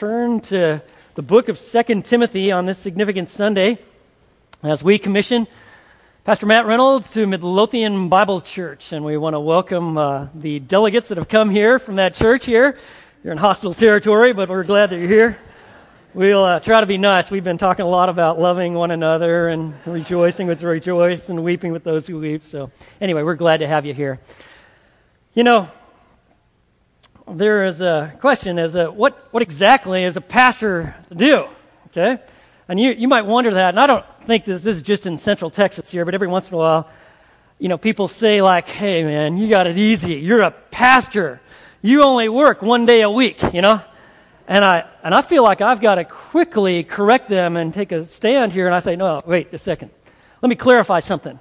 turn to the book of Second Timothy on this significant Sunday as we commission Pastor Matt Reynolds to Midlothian Bible Church. And we want to welcome uh, the delegates that have come here from that church here. You're in hostile territory, but we're glad that you're here. We'll uh, try to be nice. We've been talking a lot about loving one another and rejoicing with rejoice and weeping with those who weep. So, anyway, we're glad to have you here. You know, there is a question as a what, what exactly is a pastor to do? Okay? And you, you might wonder that, and I don't think that this is just in central Texas here, but every once in a while, you know, people say like, hey man, you got it easy. You're a pastor. You only work one day a week, you know? And I, and I feel like I've got to quickly correct them and take a stand here, and I say, no, wait a second. Let me clarify something.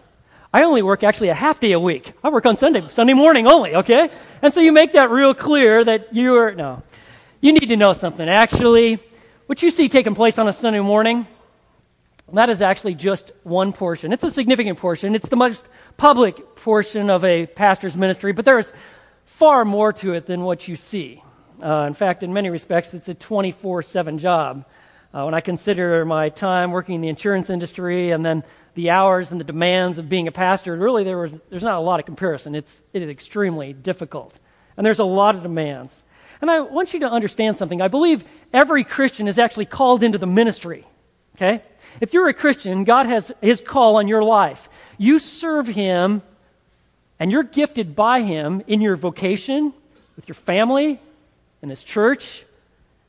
I only work actually a half day a week. I work on Sunday, Sunday morning only, okay? And so you make that real clear that you're, no. You need to know something. Actually, what you see taking place on a Sunday morning, that is actually just one portion. It's a significant portion. It's the most public portion of a pastor's ministry, but there is far more to it than what you see. Uh, in fact, in many respects, it's a 24 7 job. Uh, when I consider my time working in the insurance industry and then the hours and the demands of being a pastor, really there was, there's not a lot of comparison. It's, it is extremely difficult. And there's a lot of demands. And I want you to understand something. I believe every Christian is actually called into the ministry. Okay? If you're a Christian, God has his call on your life. You serve him and you're gifted by him in your vocation, with your family, in this church,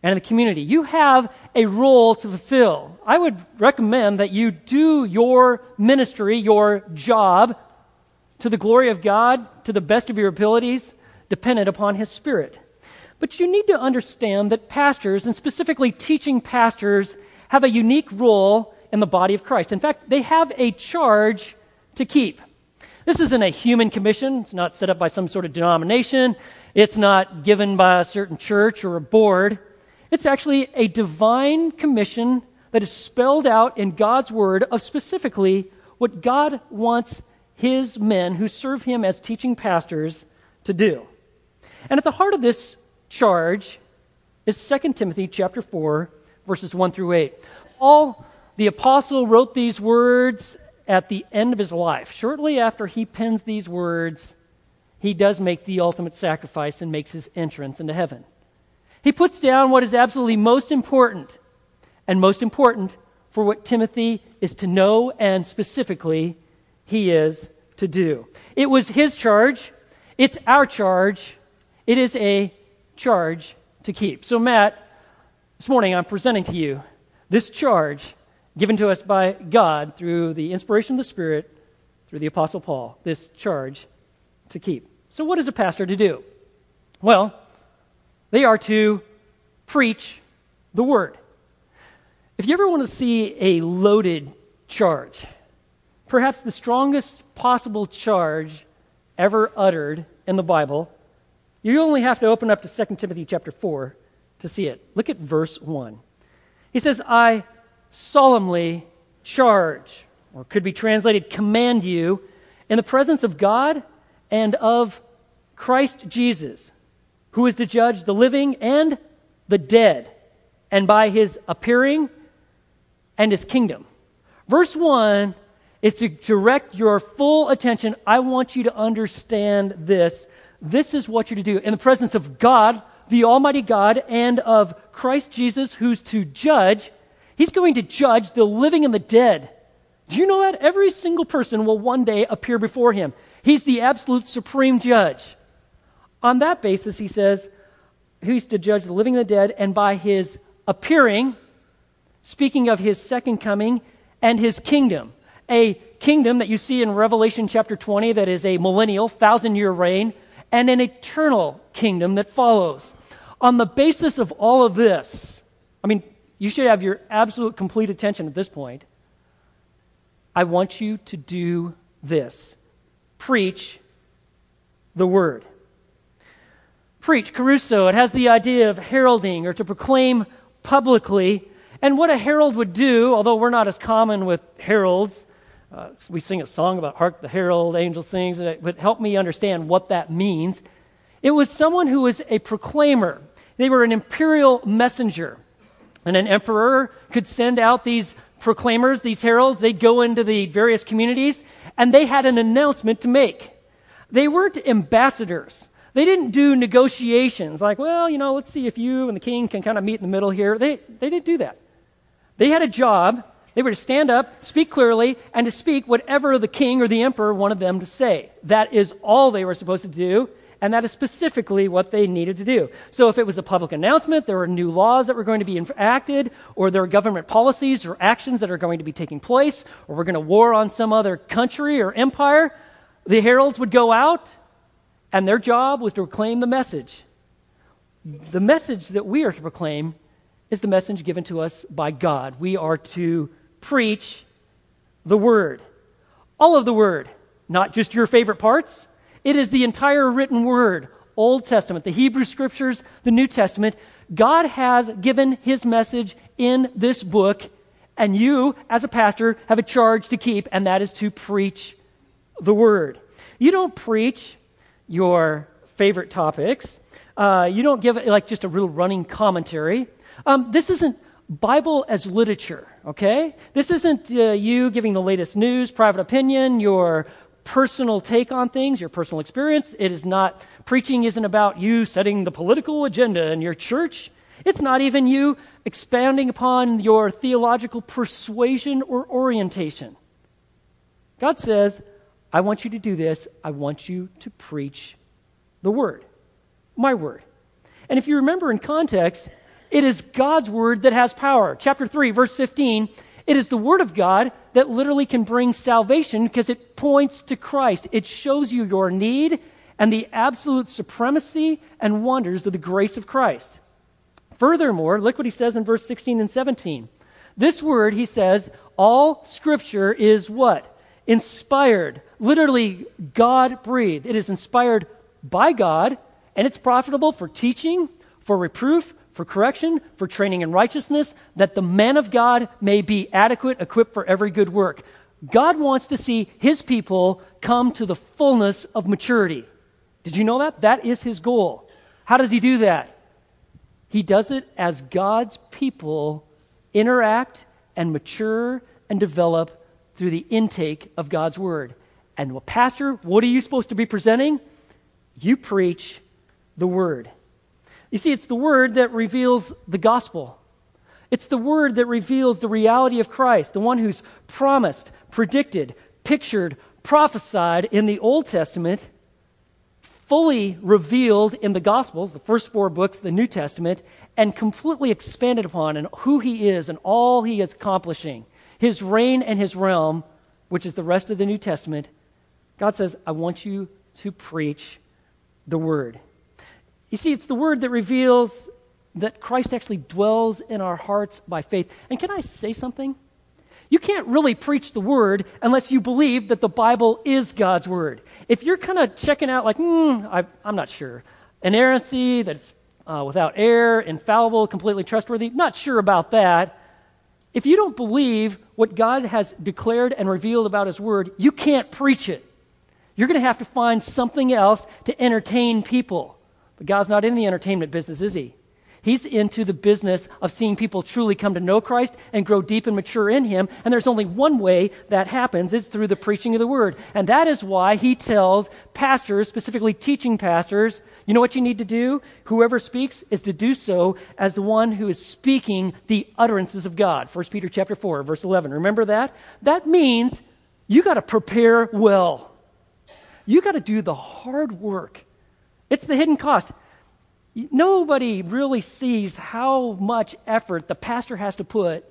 and in the community. You have a role to fulfill. I would recommend that you do your ministry, your job, to the glory of God, to the best of your abilities, dependent upon His Spirit. But you need to understand that pastors, and specifically teaching pastors, have a unique role in the body of Christ. In fact, they have a charge to keep. This isn't a human commission. It's not set up by some sort of denomination. It's not given by a certain church or a board. It's actually a divine commission that is spelled out in God's word of specifically what God wants his men who serve him as teaching pastors to do. And at the heart of this charge is 2 Timothy chapter 4 verses 1 through 8. Paul the apostle wrote these words at the end of his life. Shortly after he pens these words, he does make the ultimate sacrifice and makes his entrance into heaven. He puts down what is absolutely most important, and most important for what Timothy is to know and specifically he is to do. It was his charge, it's our charge, it is a charge to keep. So, Matt, this morning I'm presenting to you this charge given to us by God through the inspiration of the Spirit, through the Apostle Paul, this charge to keep. So, what is a pastor to do? Well, they are to preach the word. If you ever want to see a loaded charge, perhaps the strongest possible charge ever uttered in the Bible, you only have to open up to 2 Timothy chapter 4 to see it. Look at verse 1. He says, I solemnly charge, or could be translated command you, in the presence of God and of Christ Jesus, who is to judge the living and the dead, and by his appearing and his kingdom. Verse 1 is to direct your full attention. I want you to understand this. This is what you're to do in the presence of God, the Almighty God, and of Christ Jesus, who's to judge. He's going to judge the living and the dead. Do you know that? Every single person will one day appear before him. He's the absolute supreme judge. On that basis, he says, He's to judge the living and the dead, and by his appearing, speaking of his second coming and his kingdom. A kingdom that you see in Revelation chapter 20 that is a millennial, thousand year reign, and an eternal kingdom that follows. On the basis of all of this, I mean, you should have your absolute complete attention at this point. I want you to do this preach the word. Preach, kerusso, it has the idea of heralding or to proclaim publicly. And what a herald would do, although we're not as common with heralds, uh, we sing a song about Hark the Herald, Angel Sings, but help me understand what that means. It was someone who was a proclaimer. They were an imperial messenger. And an emperor could send out these proclaimers, these heralds. They'd go into the various communities and they had an announcement to make. They weren't ambassadors. They didn't do negotiations like, well, you know, let's see if you and the king can kind of meet in the middle here. They, they didn't do that. They had a job. They were to stand up, speak clearly, and to speak whatever the king or the emperor wanted them to say. That is all they were supposed to do, and that is specifically what they needed to do. So if it was a public announcement, there were new laws that were going to be enacted, or there are government policies or actions that are going to be taking place, or we're going to war on some other country or empire, the heralds would go out and their job was to proclaim the message. The message that we are to proclaim is the message given to us by God. We are to preach the Word. All of the Word, not just your favorite parts. It is the entire written Word, Old Testament, the Hebrew Scriptures, the New Testament. God has given His message in this book, and you, as a pastor, have a charge to keep, and that is to preach the Word. You don't preach your favorite topics. Uh, you don't give it like just a real running commentary. Um, this isn't Bible as literature, okay? This isn't uh, you giving the latest news, private opinion, your personal take on things, your personal experience. It is not, preaching isn't about you setting the political agenda in your church. It's not even you expanding upon your theological persuasion or orientation. God says, I want you to do this. I want you to preach the word, my word. And if you remember in context, it is God's word that has power. Chapter 3, verse 15. It is the word of God that literally can bring salvation because it points to Christ. It shows you your need and the absolute supremacy and wonders of the grace of Christ. Furthermore, look what he says in verse 16 and 17. This word, he says, all scripture is what? Inspired, literally God breathed. It is inspired by God, and it's profitable for teaching, for reproof, for correction, for training in righteousness, that the man of God may be adequate, equipped for every good work. God wants to see his people come to the fullness of maturity. Did you know that? That is his goal. How does he do that? He does it as God's people interact and mature and develop through the intake of God's word. And, well, Pastor, what are you supposed to be presenting? You preach the word. You see, it's the word that reveals the gospel. It's the word that reveals the reality of Christ, the one who's promised, predicted, pictured, prophesied in the Old Testament, fully revealed in the Gospels, the first four books the New Testament, and completely expanded upon and who he is and all he is accomplishing his reign and his realm, which is the rest of the New Testament, God says, I want you to preach the word. You see, it's the word that reveals that Christ actually dwells in our hearts by faith. And can I say something? You can't really preach the word unless you believe that the Bible is God's word. If you're kind of checking out, like, hmm, I, am not sure, inerrancy, that it's uh, without error, infallible, completely trustworthy, not sure about that, if you don't believe what God has declared and revealed about His Word, you can't preach it. You're going to have to find something else to entertain people. But God's not in the entertainment business, is He? He's into the business of seeing people truly come to know Christ and grow deep and mature in Him. And there's only one way that happens. It's through the preaching of the Word. And that is why He tells pastors, specifically teaching pastors, you know what you need to do? Whoever speaks is to do so as the one who is speaking the utterances of God. 1 Peter chapter 4, verse 11. Remember that? That means you got to prepare well. You got to do the hard work. It's the hidden cost. Nobody really sees how much effort the pastor has to put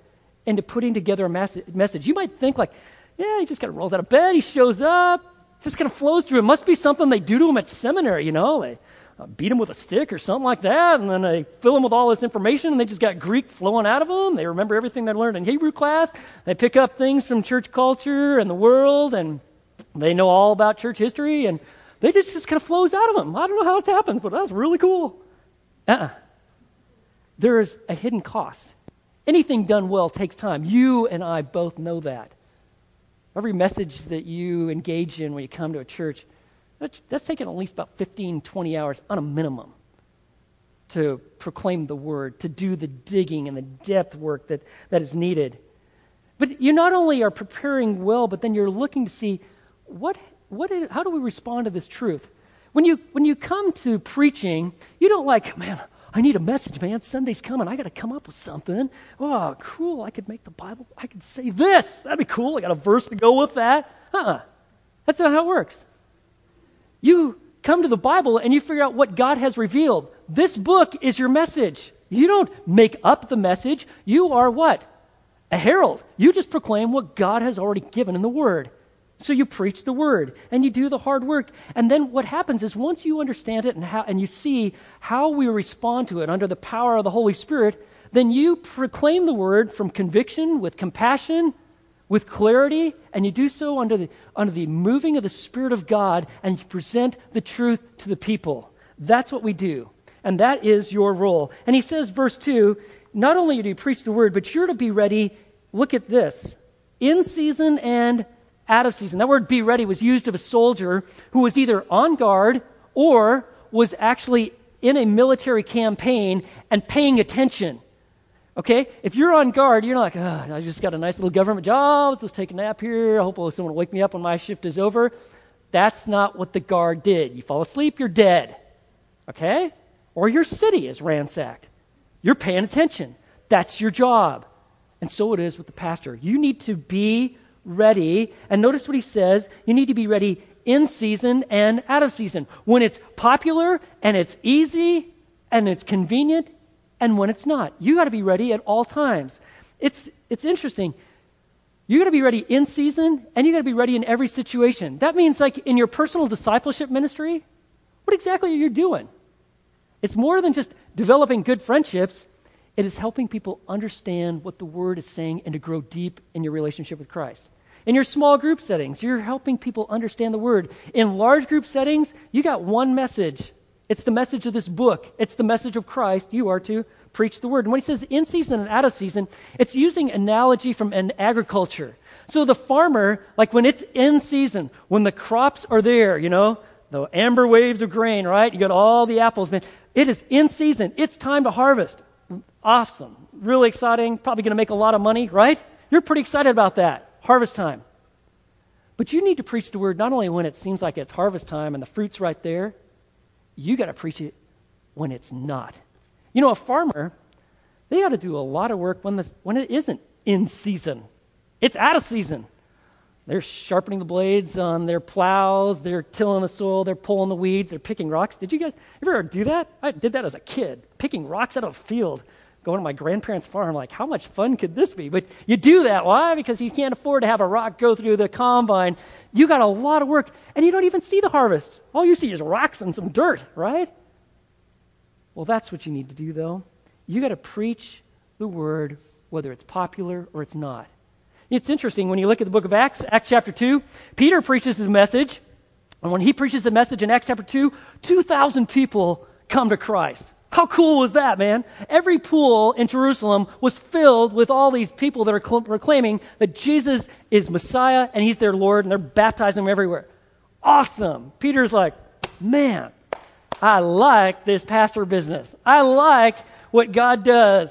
into putting together a message. You might think, like, yeah, he just kind of rolls out of bed, he shows up, just kind of flows through. It must be something they do to him at seminary, you know? Uh, beat them with a stick or something like that, and then they fill them with all this information, and they just got Greek flowing out of them. They remember everything they learned in Hebrew class. They pick up things from church culture and the world, and they know all about church history, and they just, just kind of flows out of them. I don't know how it happens, but that's really cool. Uh-uh. There is a hidden cost. Anything done well takes time. You and I both know that. Every message that you engage in when you come to a church, that's, taking at least about 15, 20 hours on a minimum. to proclaim the word, to do the digging and the depth work that, that is needed. But you not only are preparing well, but then you're looking to see what, what is, how do we respond to this truth? When you, when you come to preaching, you don't like, man, I need a message, man. Sunday's coming. I got to come up with something. Oh, cool. I could make the Bible. I could say this. That'd be cool. I got a verse to go with that. Huh. That's not how it works. You come to the Bible and you figure out what God has revealed. This book is your message. You don't make up the message. You are what? A herald. You just proclaim what God has already given in the Word. So you preach the word and you do the hard work. And then what happens is once you understand it and, how, and you see how we respond to it under the power of the Holy Spirit, then you proclaim the word from conviction, with compassion, with clarity, and you do so under the, under the moving of the Spirit of God, and you present the truth to the people. That's what we do. And that is your role. And he says, verse 2 not only do you preach the word, but you're to be ready, look at this, in season and out of season. That word be ready was used of a soldier who was either on guard or was actually in a military campaign and paying attention. Okay? If you're on guard, you're like, oh, I just got a nice little government job. Let's just take a nap here. I hope someone will wake me up when my shift is over. That's not what the guard did. You fall asleep, you're dead. Okay? Or your city is ransacked. You're paying attention. That's your job. And so it is with the pastor. You need to be ready. And notice what he says you need to be ready in season and out of season. When it's popular and it's easy and it's convenient, and when it's not. You got to be ready at all times. It's, it's interesting. You got to be ready in season and you got to be ready in every situation. That means, like in your personal discipleship ministry, what exactly are you doing? It's more than just developing good friendships, it is helping people understand what the word is saying and to grow deep in your relationship with Christ. In your small group settings, you're helping people understand the word. In large group settings, you got one message. It's the message of this book. It's the message of Christ. You are to preach the word. And when he says in season and out of season, it's using analogy from an agriculture. So the farmer, like when it's in season, when the crops are there, you know, the amber waves of grain, right? You got all the apples, man. It is in season. It's time to harvest. Awesome. Really exciting. Probably going to make a lot of money, right? You're pretty excited about that. Harvest time. But you need to preach the word not only when it seems like it's harvest time and the fruit's right there, you got to preach it when it's not. You know, a farmer, they got to do a lot of work when, the, when it isn't in season, it's out of season. They're sharpening the blades on their plows, they're tilling the soil, they're pulling the weeds, they're picking rocks. Did you guys ever do that? I did that as a kid, picking rocks out of a field going to my grandparents' farm, like, how much fun could this be? But you do that. Why? Because you can't afford to have a rock go through the combine. You got a lot of work, and you don't even see the harvest. All you see is rocks and some dirt, right? Well, that's what you need to do, though. You got to preach the word, whether it's popular or it's not. It's interesting when you look at the book of Acts, Acts chapter 2, Peter preaches his message. And when he preaches the message in Acts chapter 2, 2,000 people come to Christ. How cool was that, man? Every pool in Jerusalem was filled with all these people that are proclaiming that Jesus is Messiah and he's their Lord, and they're baptizing him everywhere. Awesome. Peter's like, man, I like this pastor business. I like what God does.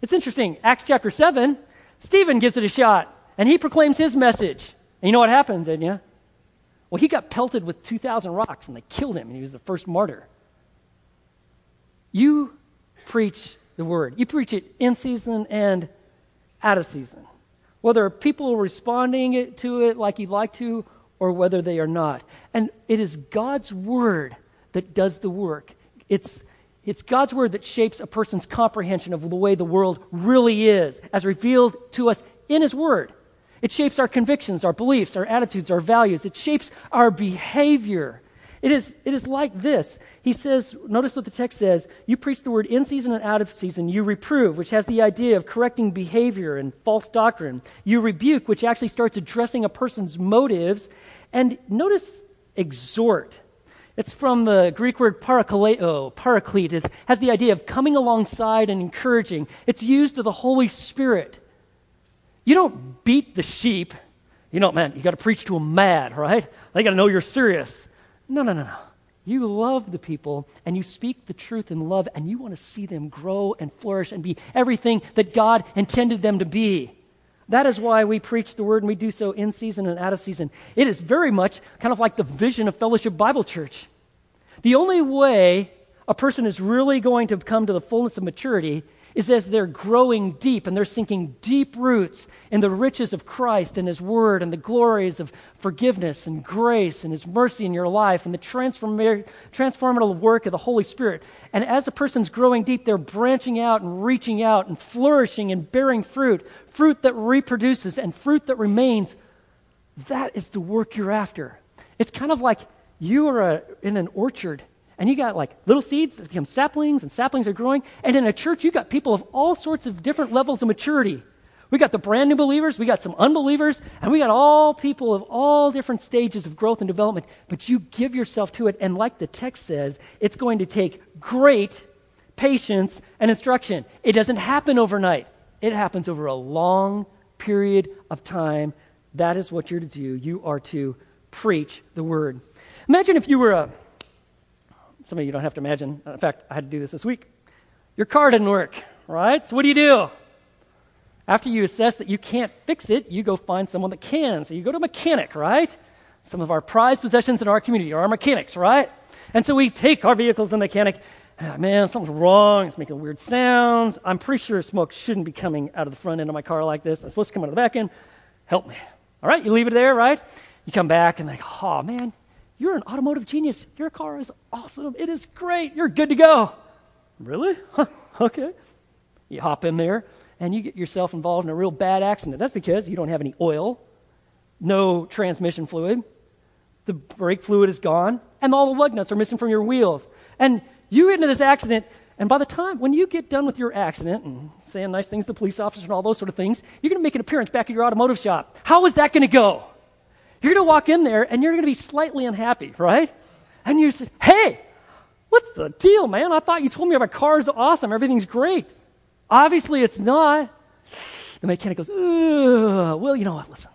It's interesting. Acts chapter 7, Stephen gives it a shot, and he proclaims his message. And you know what happens, didn't you? Well, he got pelted with 2,000 rocks, and they killed him, and he was the first martyr. You preach the word. You preach it in season and out of season. Whether people are responding to it like you'd like to or whether they are not. And it is God's word that does the work. It's, it's God's word that shapes a person's comprehension of the way the world really is, as revealed to us in His word. It shapes our convictions, our beliefs, our attitudes, our values. It shapes our behavior. It is, it is like this. He says, notice what the text says you preach the word in season and out of season. You reprove, which has the idea of correcting behavior and false doctrine. You rebuke, which actually starts addressing a person's motives. And notice exhort. It's from the Greek word parakaleo, paraclete. It has the idea of coming alongside and encouraging. It's used of the Holy Spirit. You don't beat the sheep. You know, man, you got to preach to them mad, right? They got to know you're serious. No, no, no, no. You love the people and you speak the truth in love and you want to see them grow and flourish and be everything that God intended them to be. That is why we preach the word and we do so in season and out of season. It is very much kind of like the vision of Fellowship Bible Church. The only way a person is really going to come to the fullness of maturity is as they're growing deep and they're sinking deep roots in the riches of Christ and His Word and the glories of forgiveness and grace and His mercy in your life and the transformative work of the Holy Spirit. And as a person's growing deep, they're branching out and reaching out and flourishing and bearing fruit, fruit that reproduces and fruit that remains. That is the work you're after. It's kind of like you are a, in an orchard and you got like little seeds that become saplings, and saplings are growing. And in a church, you've got people of all sorts of different levels of maturity. We got the brand new believers, we got some unbelievers, and we got all people of all different stages of growth and development. But you give yourself to it, and like the text says, it's going to take great patience and instruction. It doesn't happen overnight, it happens over a long period of time. That is what you're to do. You are to preach the word. Imagine if you were a some of you don't have to imagine. In fact, I had to do this this week. Your car didn't work, right? So what do you do? After you assess that you can't fix it, you go find someone that can. So you go to a mechanic, right? Some of our prized possessions in our community are our mechanics, right? And so we take our vehicles to the mechanic. Oh, man, something's wrong. It's making weird sounds. I'm pretty sure smoke shouldn't be coming out of the front end of my car like this. It's supposed to come out of the back end. Help me. All right, you leave it there, right? You come back and like, oh man, you're an automotive genius. Your car is awesome. It is great. You're good to go. Really? Huh, okay. You hop in there and you get yourself involved in a real bad accident. That's because you don't have any oil, no transmission fluid, the brake fluid is gone, and all the lug nuts are missing from your wheels. And you get into this accident, and by the time, when you get done with your accident and saying nice things to the police officer and all those sort of things, you're going to make an appearance back at your automotive shop. How is that going to go? You're going to walk in there and you're going to be slightly unhappy, right? And you say, hey, what's the deal, man? I thought you told me my car is awesome. Everything's great. Obviously, it's not. The mechanic goes, well, you know what? Listen.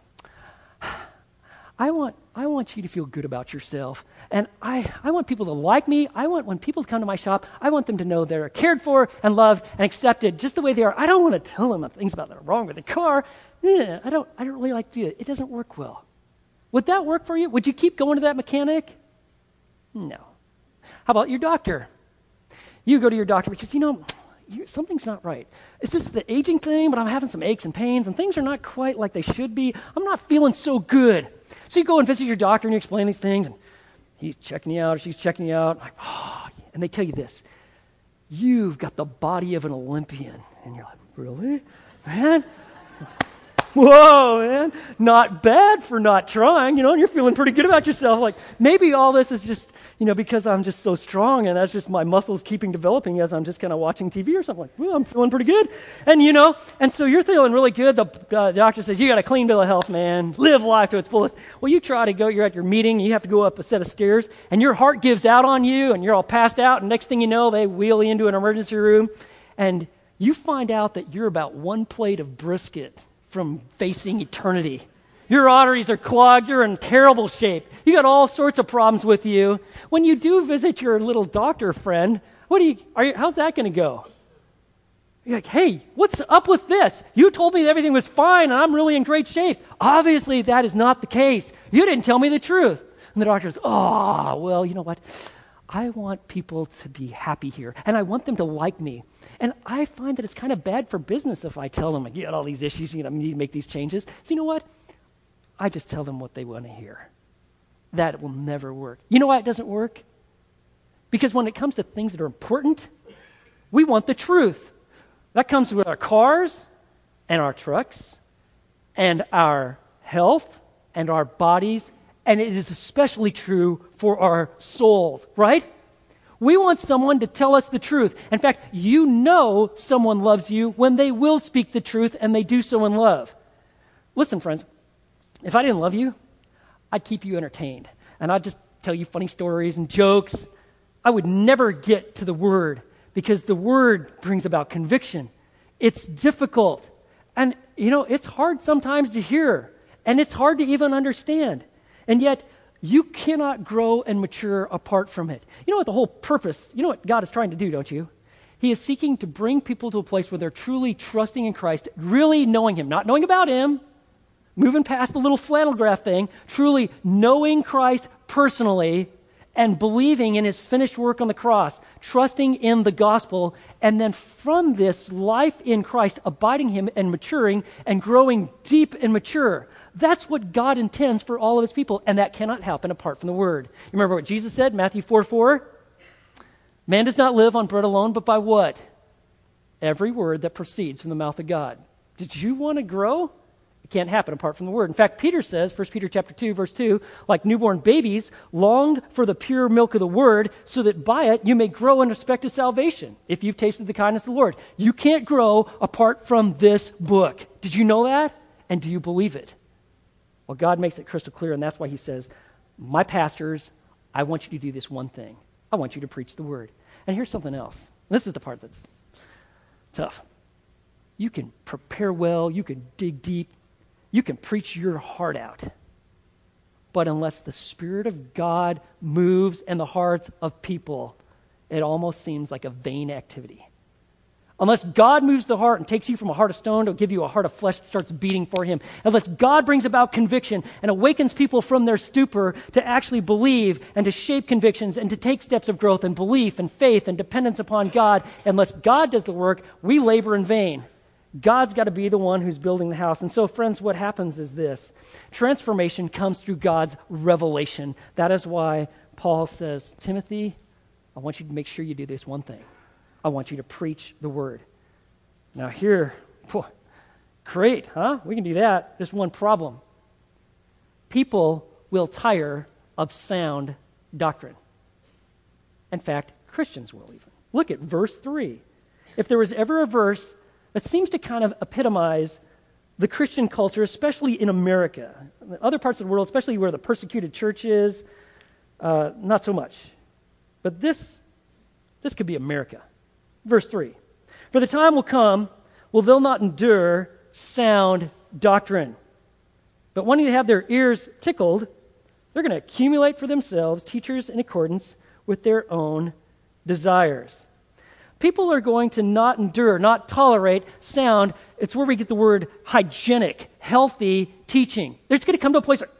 I want, I want you to feel good about yourself. And I, I want people to like me. I want, when people come to my shop, I want them to know they're cared for and loved and accepted just the way they are. I don't want to tell them things about that are wrong with the car. Yeah, I, don't, I don't really like to do it. It doesn't work well. Would that work for you? Would you keep going to that mechanic? No. How about your doctor? You go to your doctor because, you know, something's not right. Is this the aging thing? But I'm having some aches and pains, and things are not quite like they should be. I'm not feeling so good. So you go and visit your doctor and you explain these things, and he's checking you out or she's checking you out. Like, oh, and they tell you this You've got the body of an Olympian. And you're like, Really? Man? Whoa, man, not bad for not trying, you know, and you're feeling pretty good about yourself. Like, maybe all this is just, you know, because I'm just so strong and that's just my muscles keeping developing as I'm just kind of watching TV or something. Like, well, I'm feeling pretty good. And, you know, and so you're feeling really good. The uh, doctor says, you got a clean bill of health, man. Live life to its fullest. Well, you try to go, you're at your meeting, you have to go up a set of stairs, and your heart gives out on you, and you're all passed out, and next thing you know, they wheel you into an emergency room, and you find out that you're about one plate of brisket from facing eternity. Your arteries are clogged. You're in terrible shape. You got all sorts of problems with you. When you do visit your little doctor friend, what do you, you how's that going to go? You're like, hey, what's up with this? You told me everything was fine and I'm really in great shape. Obviously, that is not the case. You didn't tell me the truth. And the doctor goes, oh, well, you know what? I want people to be happy here and I want them to like me. And I find that it's kind of bad for business if I tell them, I got all these issues, you know, need to make these changes. So you know what? I just tell them what they want to hear. That will never work. You know why it doesn't work? Because when it comes to things that are important, we want the truth. That comes with our cars and our trucks and our health and our bodies, and it is especially true for our souls, right? We want someone to tell us the truth. In fact, you know someone loves you when they will speak the truth and they do so in love. Listen, friends, if I didn't love you, I'd keep you entertained and I'd just tell you funny stories and jokes. I would never get to the word because the word brings about conviction. It's difficult. And, you know, it's hard sometimes to hear and it's hard to even understand. And yet, You cannot grow and mature apart from it. You know what the whole purpose, you know what God is trying to do, don't you? He is seeking to bring people to a place where they're truly trusting in Christ, really knowing Him, not knowing about Him, moving past the little flannel graph thing, truly knowing Christ personally and believing in His finished work on the cross, trusting in the gospel, and then from this life in Christ, abiding Him and maturing and growing deep and mature. That's what God intends for all of His people, and that cannot happen apart from the Word. You remember what Jesus said, Matthew 4 4? Man does not live on bread alone, but by what? Every word that proceeds from the mouth of God. Did you want to grow? It can't happen apart from the word. In fact, Peter says, 1 Peter chapter 2, verse 2, like newborn babies, long for the pure milk of the word, so that by it you may grow in respect to salvation, if you've tasted the kindness of the Lord. You can't grow apart from this book. Did you know that? And do you believe it? Well, God makes it crystal clear, and that's why he says, My pastors, I want you to do this one thing. I want you to preach the word. And here's something else. This is the part that's tough. You can prepare well, you can dig deep, you can preach your heart out. But unless the Spirit of God moves in the hearts of people, it almost seems like a vain activity. Unless God moves the heart and takes you from a heart of stone to give you a heart of flesh that starts beating for Him. Unless God brings about conviction and awakens people from their stupor to actually believe and to shape convictions and to take steps of growth and belief and faith and dependence upon God. Unless God does the work, we labor in vain. God's got to be the one who's building the house. And so, friends, what happens is this transformation comes through God's revelation. That is why Paul says, Timothy, I want you to make sure you do this one thing. I want you to preach the word. Now, here, boy, great, huh? We can do that. Just one problem people will tire of sound doctrine. In fact, Christians will even. Look at verse 3. If there was ever a verse that seems to kind of epitomize the Christian culture, especially in America, other parts of the world, especially where the persecuted church is, uh, not so much. But this, this could be America. Verse 3 For the time will come, will they'll not endure sound doctrine. But wanting to have their ears tickled, they're going to accumulate for themselves teachers in accordance with their own desires. People are going to not endure, not tolerate sound. It's where we get the word hygienic, healthy teaching. They're just going to come to a place like,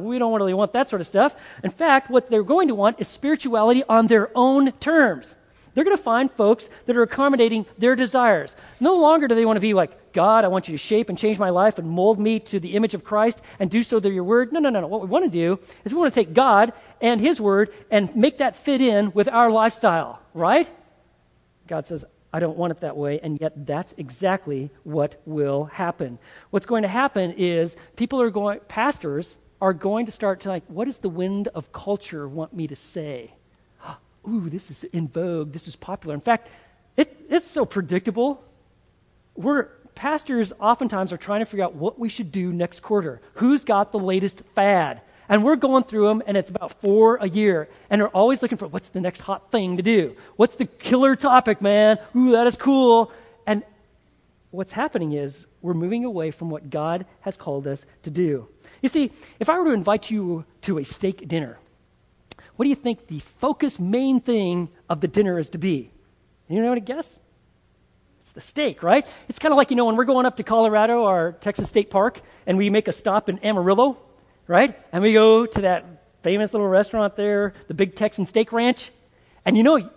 we don't really want that sort of stuff. In fact, what they're going to want is spirituality on their own terms. They're going to find folks that are accommodating their desires. No longer do they want to be like, God, I want you to shape and change my life and mold me to the image of Christ and do so through your word. No, no, no, no. What we want to do is we want to take God and his word and make that fit in with our lifestyle, right? God says, I don't want it that way, and yet that's exactly what will happen. What's going to happen is people are going, pastors are going to start to like, what does the wind of culture want me to say? Ooh, this is in vogue, this is popular. In fact, it, it's so predictable. We're, pastors oftentimes are trying to figure out what we should do next quarter. Who's got the latest fad? And we're going through them, and it's about four a year. And they're always looking for what's the next hot thing to do? What's the killer topic, man? Ooh, that is cool. And what's happening is we're moving away from what God has called us to do. You see, if I were to invite you to a steak dinner, what do you think the focus main thing of the dinner is to be? You know what I guess? It's the steak, right? It's kind of like, you know, when we're going up to Colorado or Texas State Park and we make a stop in Amarillo, right? And we go to that famous little restaurant there, the Big Texan Steak Ranch. And you know,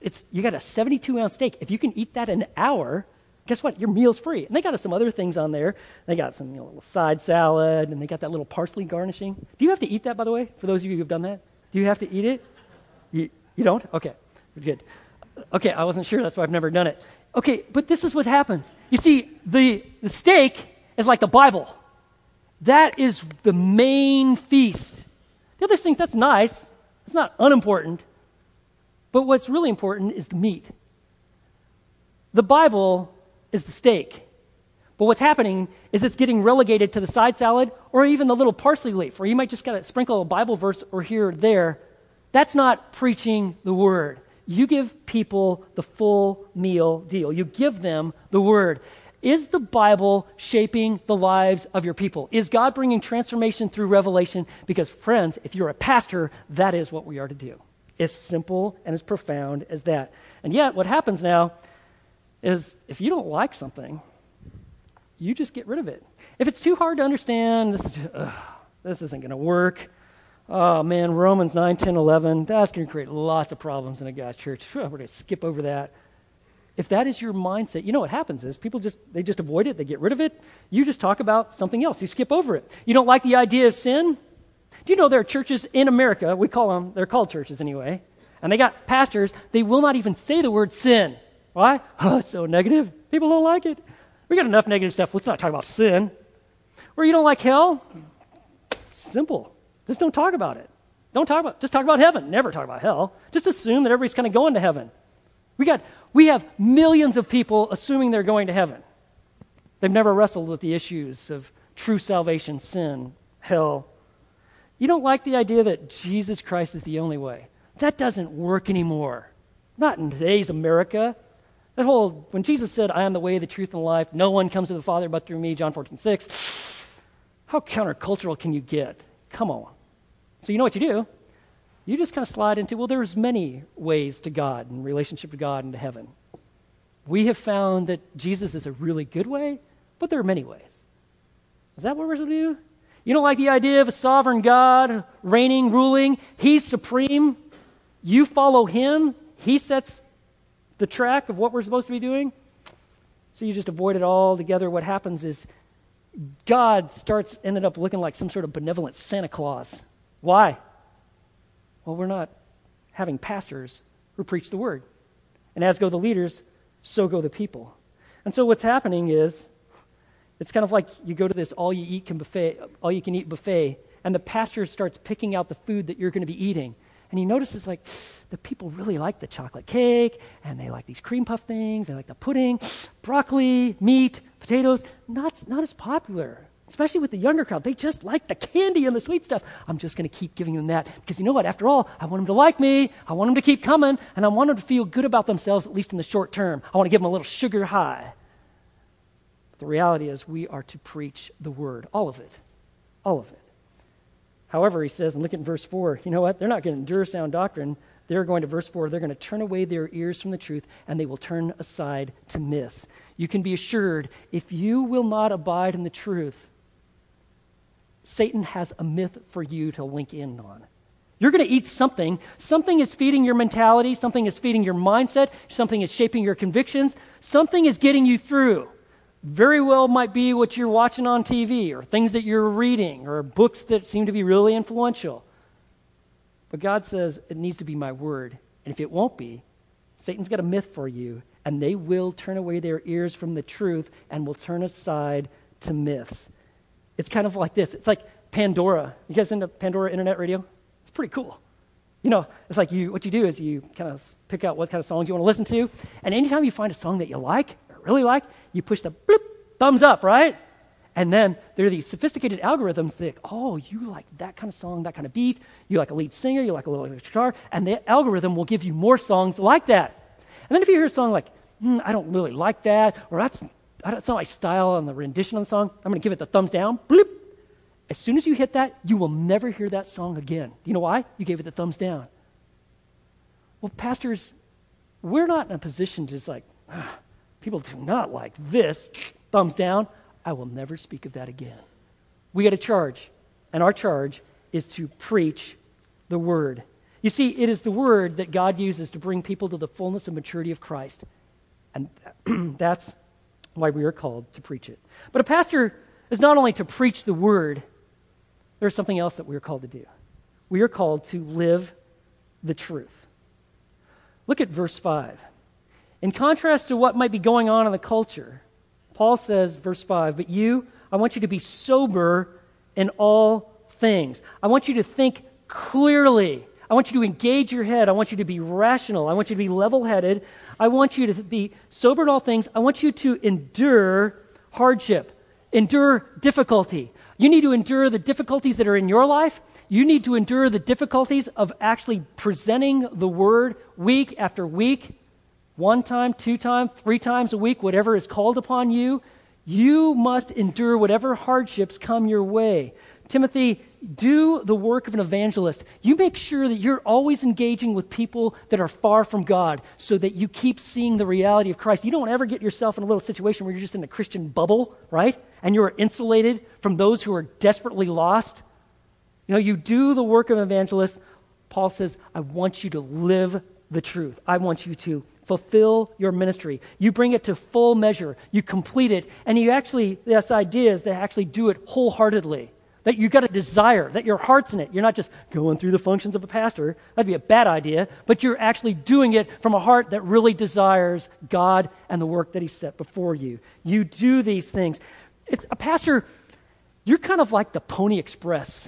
it's, you got a 72 ounce steak. If you can eat that in an hour, guess what? Your meal's free. And they got some other things on there. They got some you know, little side salad, and they got that little parsley garnishing. Do you have to eat that, by the way, for those of you who've done that? Do you have to eat it? You, you don't? Okay, good. Okay, I wasn't sure. That's why I've never done it. Okay, but this is what happens. You see, the, the steak is like the Bible. That is the main feast. The other things, that's nice. It's not unimportant. But what's really important is the meat. The Bible is the steak. But what's happening is it's getting relegated to the side salad or even the little parsley leaf, or you might just got to sprinkle a Bible verse or here or there. That's not preaching the word. You give people the full meal deal. You give them the word. is the Bible shaping the lives of your people? Is God bringing transformation through revelation? Because, friends, if you're a pastor, that is what we are to do. As simple and as profound as that. And yet, what happens now is if you don't like something, you just get rid of it. If it's too hard to understand, this, is, ugh, this isn't going to work. Oh man, Romans 9, 10, 11, that's going to create lots of problems in a guy's church. We're going to skip over that. If that is your mindset, you know what happens is people just they just avoid it, they get rid of it. You just talk about something else. You skip over it. You don't like the idea of sin? Do you know there are churches in America, we call them, they're called churches anyway, and they got pastors, they will not even say the word sin. Why? Oh, it's so negative. People don't like it. We got enough negative stuff. Let's not talk about sin. Or you don't like hell? Simple. Just don't talk about it. Don't talk about just talk about heaven. Never talk about hell. Just assume that everybody's kind of going to heaven. We got we have millions of people assuming they're going to heaven. They've never wrestled with the issues of true salvation, sin, hell. You don't like the idea that Jesus Christ is the only way. That doesn't work anymore. Not in today's America. That whole, when Jesus said, I am the way, the truth, and the life, no one comes to the Father but through me, John 14, 6, how countercultural can you get? Come on. So you know what you do? You just kind of slide into, well, there's many ways to God and relationship to God and to heaven. We have found that Jesus is a really good way, but there are many ways. Is that what we're supposed to do? You don't like the idea of a sovereign God reigning, ruling? He's supreme. You follow him. He sets the track of what we're supposed to be doing. So you just avoid it all together. What happens is God starts ended up looking like some sort of benevolent Santa Claus. Why? Well, we're not having pastors who preach the word. And as go the leaders, so go the people. And so what's happening is it's kind of like you go to this all you eat can buffet, all you can eat buffet, and the pastor starts picking out the food that you're going to be eating. And he notices like the people really like the chocolate cake and they like these cream puff things, they like the pudding, broccoli, meat, potatoes. Not, not as popular, especially with the younger crowd. They just like the candy and the sweet stuff. I'm just going to keep giving them that because you know what? After all, I want them to like me. I want them to keep coming and I want them to feel good about themselves, at least in the short term. I want to give them a little sugar high. But the reality is, we are to preach the word, all of it. All of it. However, he says, and look at verse 4, you know what? They're not going to endure sound doctrine. They're going to, verse 4, they're going to turn away their ears from the truth and they will turn aside to myths. You can be assured if you will not abide in the truth, Satan has a myth for you to link in on. You're going to eat something. Something is feeding your mentality. Something is feeding your mindset. Something is shaping your convictions. Something is getting you through very well might be what you're watching on TV or things that you're reading or books that seem to be really influential. But God says it needs to be my word. And if it won't be, Satan's got a myth for you, and they will turn away their ears from the truth and will turn aside to myths. It's kind of like this it's like Pandora. You guys into Pandora Internet Radio? It's pretty cool. You know, it's like you, what you do is you kind of pick out what kind of songs you want to listen to, and anytime you find a song that you like, really like, you push the bloop, thumbs up, right? And then there are these sophisticated algorithms that, oh, you like that kind of song, that kind of beat, you like a lead singer, you like a little guitar, and the algorithm will give you more songs like that. And then if you hear a song like, hmm, I don't really like that, or that's, that's not my style on the rendition of the song, I'm going to give it the thumbs down, bloop. As soon as you hit that, you will never hear that song again. You know why? You gave it the thumbs down. Well, pastors, we're not in a position to just like, ah, People do not like this. Thumbs down. I will never speak of that again. We got a charge, and our charge is to preach the word. You see, it is the word that God uses to bring people to the fullness and maturity of Christ. And that's why we are called to preach it. But a pastor is not only to preach the word, there's something else that we are called to do. We are called to live the truth. Look at verse 5. In contrast to what might be going on in the culture, Paul says, verse 5, But you, I want you to be sober in all things. I want you to think clearly. I want you to engage your head. I want you to be rational. I want you to be level headed. I want you to be sober in all things. I want you to endure hardship, endure difficulty. You need to endure the difficulties that are in your life. You need to endure the difficulties of actually presenting the word week after week one time, two times, three times a week, whatever is called upon you, you must endure whatever hardships come your way. Timothy, do the work of an evangelist. You make sure that you're always engaging with people that are far from God so that you keep seeing the reality of Christ. You don't ever get yourself in a little situation where you're just in a Christian bubble, right? And you're insulated from those who are desperately lost. You know, you do the work of an evangelist. Paul says, I want you to live the truth. I want you to fulfill your ministry. You bring it to full measure. You complete it. And you actually, this idea is to actually do it wholeheartedly that you've got a desire, that your heart's in it. You're not just going through the functions of a pastor. That'd be a bad idea. But you're actually doing it from a heart that really desires God and the work that He set before you. You do these things. It's a pastor, you're kind of like the Pony Express,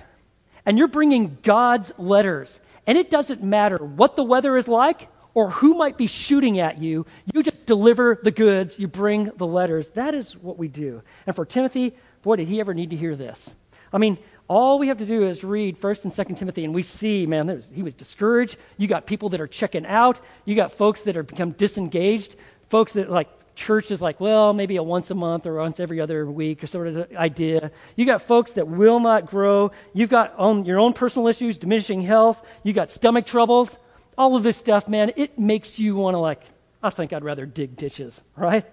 and you're bringing God's letters. And it doesn't matter what the weather is like or who might be shooting at you. You just deliver the goods, you bring the letters. That is what we do. And for Timothy, boy, did he ever need to hear this. I mean, all we have to do is read 1st and 2nd Timothy, and we see, man, he was discouraged. You got people that are checking out. You got folks that are become disengaged. Folks that, like, church is like, well, maybe a once a month or once every other week or sort of idea. You got folks that will not grow. You've got own, your own personal issues, diminishing health. You got stomach troubles. All of this stuff, man, it makes you want to, like, I think I'd rather dig ditches, right?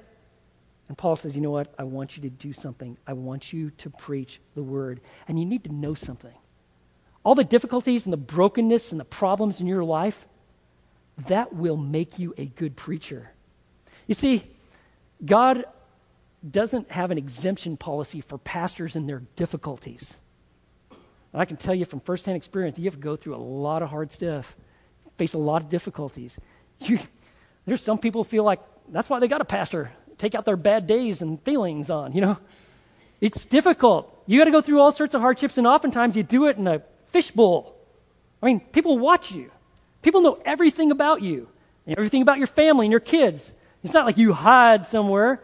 And Paul says, You know what? I want you to do something. I want you to preach the word. And you need to know something. All the difficulties and the brokenness and the problems in your life, that will make you a good preacher. You see, God doesn't have an exemption policy for pastors and their difficulties. And I can tell you from firsthand experience, you have to go through a lot of hard stuff, face a lot of difficulties. You, there's some people feel like that's why they got a pastor take out their bad days and feelings on, you know? It's difficult. You got to go through all sorts of hardships, and oftentimes you do it in a fishbowl. I mean, people watch you. People know everything about you, everything about your family and your kids. It's not like you hide somewhere.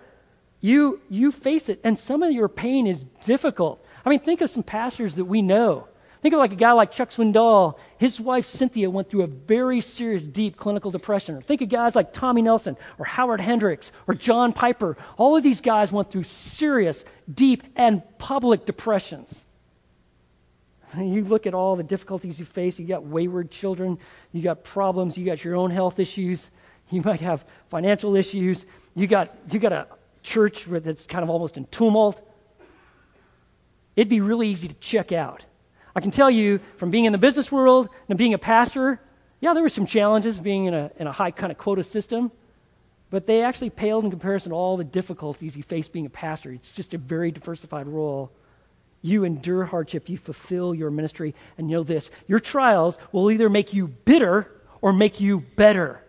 You, you face it, and some of your pain is difficult. I mean, think of some pastors that we know Think of like a guy like Chuck Swindoll. His wife Cynthia went through a very serious, deep clinical depression. Or think of guys like Tommy Nelson or Howard Hendricks or John Piper. All of these guys went through serious, deep, and public depressions. You look at all the difficulties you face. You got wayward children. You got problems. You got your own health issues. You might have financial issues. You got, you got a church that's kind of almost in tumult. It'd be really easy to check out. I can tell you from being in the business world and being a pastor, yeah, there were some challenges being in a, in a high kind of quota system, but they actually paled in comparison to all the difficulties you face being a pastor. It's just a very diversified role. You endure hardship, you fulfill your ministry, and you know this your trials will either make you bitter or make you better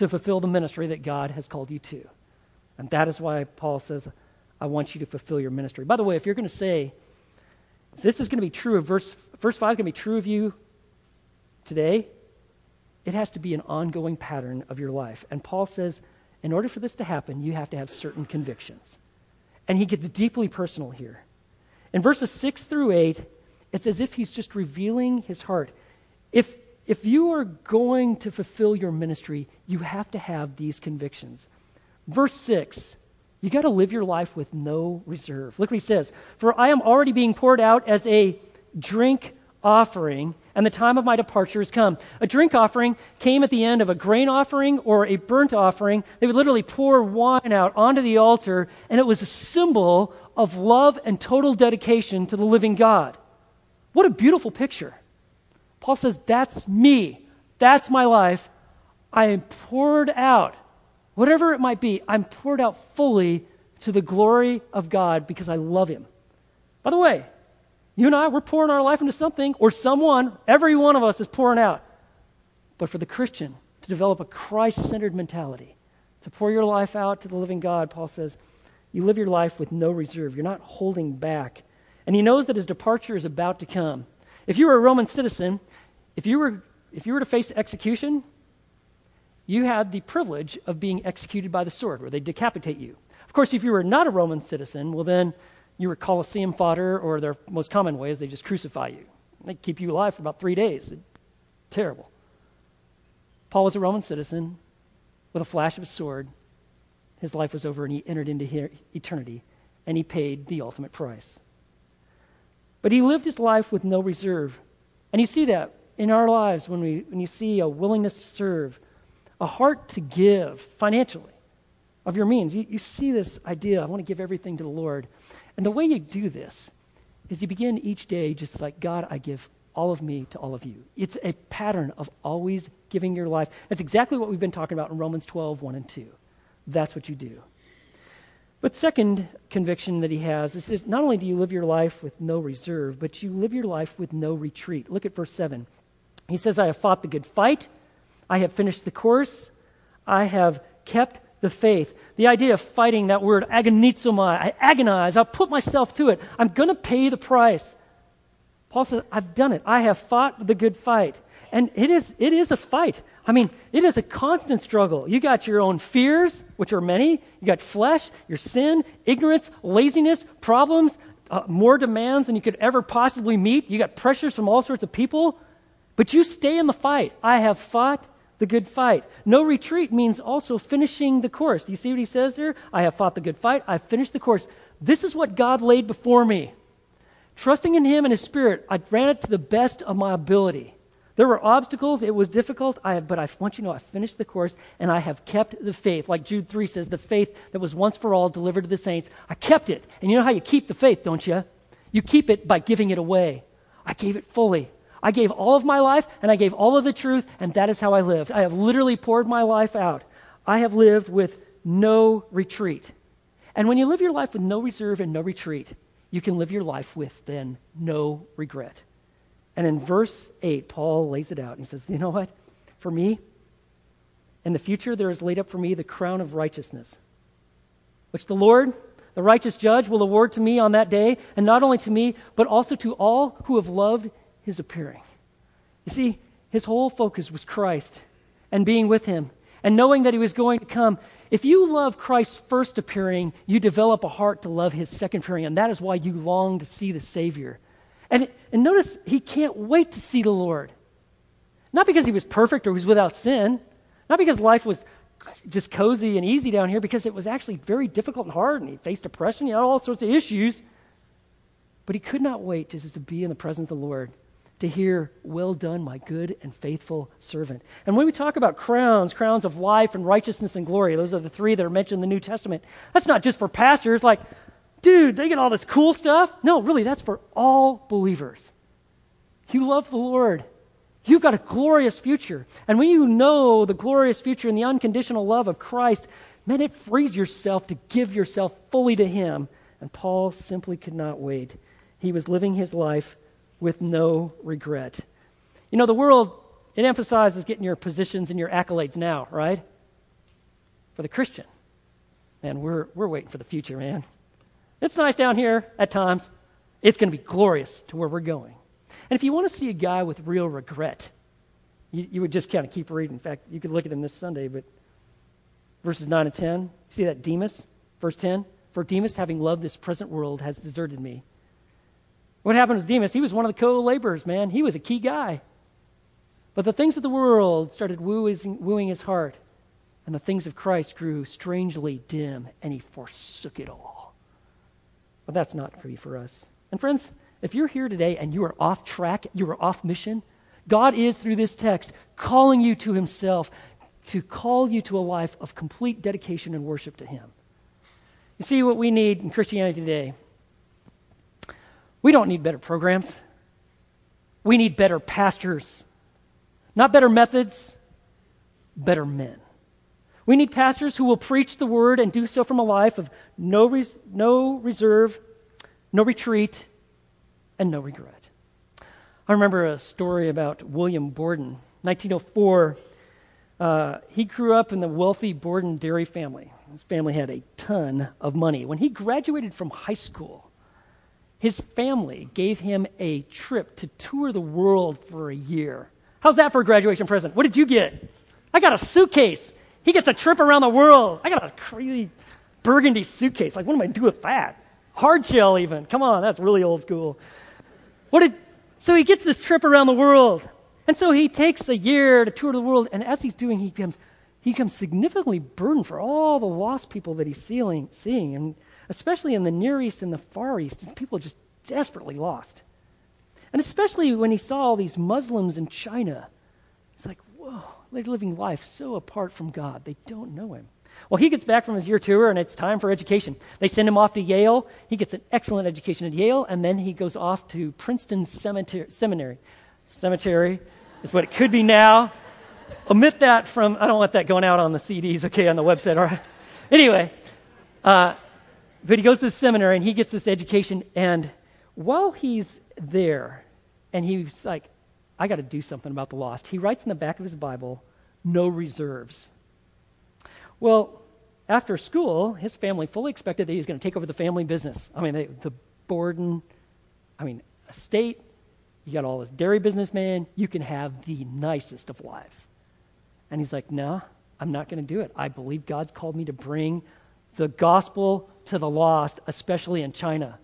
to fulfill the ministry that God has called you to. And that is why Paul says, I want you to fulfill your ministry. By the way, if you're going to say, this is going to be true of verse, verse 5 is going to be true of you today, it has to be an ongoing pattern of your life. And Paul says, in order for this to happen, you have to have certain convictions. And he gets deeply personal here. In verses 6 through 8, it's as if he's just revealing his heart. If, if you are going to fulfill your ministry, you have to have these convictions. Verse 6 you got to live your life with no reserve. Look what he says For I am already being poured out as a drink offering, and the time of my departure has come. A drink offering came at the end of a grain offering or a burnt offering. They would literally pour wine out onto the altar, and it was a symbol of love and total dedication to the living God. What a beautiful picture. Paul says, That's me. That's my life. I am poured out whatever it might be, I'm poured out fully to the glory of God because I love Him. By the way, you and I, we're pouring our life into something or someone, every one of us is pouring out. But for the Christian to develop a Christ centered mentality, to pour your life out to the living God, Paul says, you live your life with no reserve. You're not holding back. And he knows that his departure is about to come. If you were a Roman citizen, if you were, if you were to face execution, you had the privilege of being executed by the sword, where they decapitate you. Of course, if you were not a Roman citizen, well, then you were Colosseum fodder, or their most common way is they just crucify you. They keep you alive for about three days. Terrible. Paul was a Roman citizen. with a flash of a sword, his life was over and he entered into eternity and he paid the ultimate price. But he lived his life with no reserve. And you see that in our lives when, we, when you see a willingness to serve, a heart to give financially of your means. You, you see this idea I want to give everything to the Lord. And the way you do this is you begin each day just like, God, I give all of me to all of you. It's a pattern of always giving your life. That's exactly what we've been talking about in Romans 12, 1 and 2. That's what you do. But second conviction that he has is not only do you live your life with no reserve, but you live your life with no retreat. Look at verse 7. He says, I have fought the good fight. I have finished the course. I have kept the faith. The idea of fighting that word, agonizomai, I agonize, I'll put myself to it. I'm going to pay the price. Paul says, I've done it. I have fought the good fight. And it is, it is a fight. I mean, it is a constant struggle. You got your own fears, which are many. You got flesh, your sin, ignorance, laziness, problems, uh, more demands than you could ever possibly meet. You got pressures from all sorts of people. But you stay in the fight. I have fought the good fight. No retreat means also finishing the course. Do you see what he says there? I have fought the good fight. I've finished the course. This is what God laid before me. Trusting in Him and His Spirit, I ran it to the best of my ability. There were obstacles. It was difficult. I, but I want you to know I finished the course and I have kept the faith. Like Jude 3 says, the faith that was once for all delivered to the saints. I kept it. And you know how you keep the faith, don't you? You keep it by giving it away. I gave it fully. I gave all of my life and I gave all of the truth, and that is how I lived. I have literally poured my life out. I have lived with no retreat. And when you live your life with no reserve and no retreat, you can live your life with then no regret. And in verse 8, Paul lays it out. He says, You know what? For me, in the future, there is laid up for me the crown of righteousness, which the Lord, the righteous judge, will award to me on that day, and not only to me, but also to all who have loved his appearing. You see, his whole focus was Christ and being with him and knowing that he was going to come. If you love Christ's first appearing, you develop a heart to love his second appearing, and that is why you long to see the Savior. And, and notice, he can't wait to see the Lord. Not because he was perfect or he was without sin, not because life was just cozy and easy down here, because it was actually very difficult and hard, and he faced depression, he had all sorts of issues. But he could not wait just to be in the presence of the Lord to hear, Well done, my good and faithful servant. And when we talk about crowns, crowns of life and righteousness and glory, those are the three that are mentioned in the New Testament. That's not just for pastors, like, dude, they get all this cool stuff. No, really, that's for all believers. You love the Lord. You've got a glorious future. And when you know the glorious future and the unconditional love of Christ, man, it frees yourself to give yourself fully to Him. And Paul simply could not wait. He was living his life with no regret. You know, the world, it emphasizes getting your positions and your accolades now, right? For the Christian, man, we're, we're waiting for the future, man. It's nice down here at times. It's going to be glorious to where we're going. And if you want to see a guy with real regret, you, you would just kind of keep reading. In fact, you could look at him this Sunday, but verses 9 and 10, see that Demas? Verse 10 For Demas, having loved this present world, has deserted me. What happened to Demas? He was one of the co laborers, man. He was a key guy. But the things of the world started wooing, wooing his heart, and the things of Christ grew strangely dim, and he forsook it all. But that's not free for us. And friends, if you're here today and you are off track, you are off mission, God is, through this text, calling you to himself to call you to a life of complete dedication and worship to him. You see, what we need in Christianity today we don't need better programs. We need better pastors. Not better methods, better men. We need pastors who will preach the word and do so from a life of no, res- no reserve, no retreat, and no regret. I remember a story about William Borden. 1904, uh, he grew up in the wealthy Borden dairy family. His family had a ton of money. When he graduated from high school, his family gave him a trip to tour the world for a year. How's that for a graduation present? What did you get? I got a suitcase. He gets a trip around the world. I got a crazy burgundy suitcase. Like, what am I do with that? Hard shell, even. Come on, that's really old school. What did, so he gets this trip around the world. And so he takes a year to tour the world. And as he's doing, he becomes he becomes significantly burdened for all the lost people that he's seeing, seeing, and especially in the Near East and the Far East. People just desperately lost. And especially when he saw all these Muslims in China, it's like, whoa, they're living life so apart from God. They don't know him. Well, he gets back from his year tour, and it's time for education. They send him off to Yale. He gets an excellent education at Yale, and then he goes off to Princeton Cemetery. Seminary. Cemetery is what it could be now. Omit that from, I don't want that going out on the CDs, okay, on the website, all right? Anyway, uh, but he goes to the seminary and he gets this education, and while he's there, and he's like, I got to do something about the lost, he writes in the back of his Bible, no reserves. Well, after school, his family fully expected that he was going to take over the family business. I mean, they, the Borden, I mean, estate, you got all this dairy businessman, you can have the nicest of lives. And he's like, No, I'm not going to do it. I believe God's called me to bring the gospel to the lost, especially in China.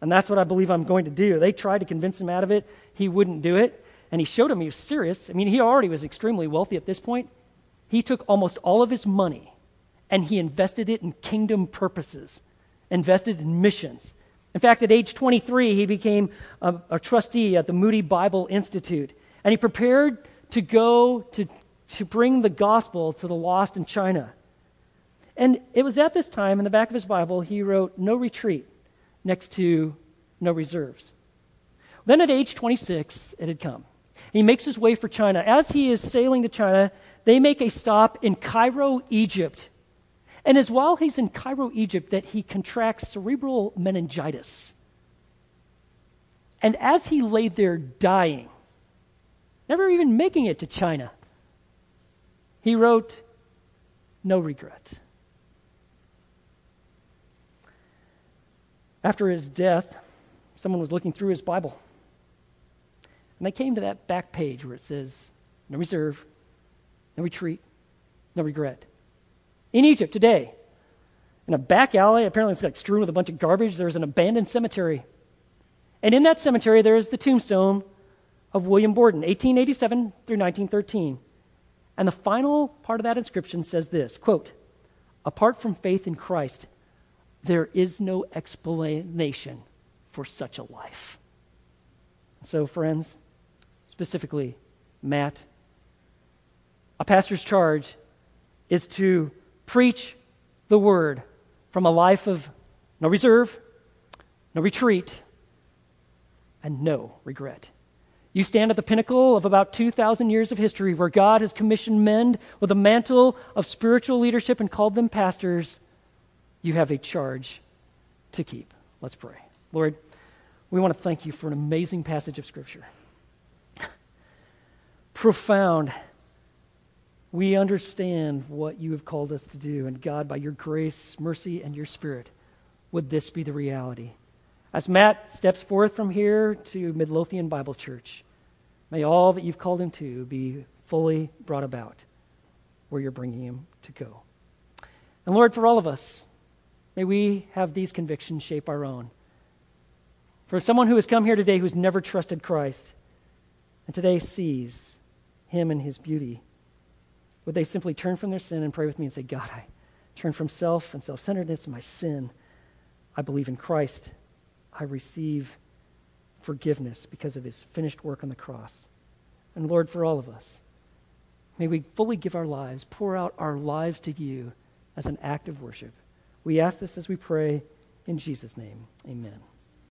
And that's what I believe I'm going to do. They tried to convince him out of it. He wouldn't do it. And he showed him he was serious. I mean, he already was extremely wealthy at this point. He took almost all of his money and he invested it in kingdom purposes, invested in missions. In fact, at age 23, he became a, a trustee at the Moody Bible Institute. And he prepared to go to to bring the gospel to the lost in China. And it was at this time, in the back of his Bible, he wrote, No retreat, next to no reserves. Then at age 26, it had come. He makes his way for China. As he is sailing to China, they make a stop in Cairo, Egypt. And as while he's in Cairo, Egypt, that he contracts cerebral meningitis. And as he lay there dying, never even making it to China, he wrote, No regret. After his death, someone was looking through his Bible. And they came to that back page where it says, No reserve, no retreat, no regret. In Egypt today, in a back alley, apparently it's like strewn with a bunch of garbage, there's an abandoned cemetery. And in that cemetery, there is the tombstone of William Borden, 1887 through 1913. And the final part of that inscription says this quote, Apart from faith in Christ, there is no explanation for such a life. So, friends, specifically, Matt, a pastor's charge is to preach the word from a life of no reserve, no retreat, and no regret. You stand at the pinnacle of about 2,000 years of history where God has commissioned men with a mantle of spiritual leadership and called them pastors. You have a charge to keep. Let's pray. Lord, we want to thank you for an amazing passage of Scripture. Profound. We understand what you have called us to do. And God, by your grace, mercy, and your Spirit, would this be the reality? As Matt steps forth from here to Midlothian Bible Church, may all that you've called him to be fully brought about where you're bringing him to go. And Lord, for all of us, may we have these convictions shape our own. For someone who has come here today who's never trusted Christ and today sees him and his beauty, would they simply turn from their sin and pray with me and say, God, I turn from self and self centeredness and my sin. I believe in Christ I receive forgiveness because of his finished work on the cross. And Lord, for all of us, may we fully give our lives, pour out our lives to you as an act of worship. We ask this as we pray in Jesus' name. Amen.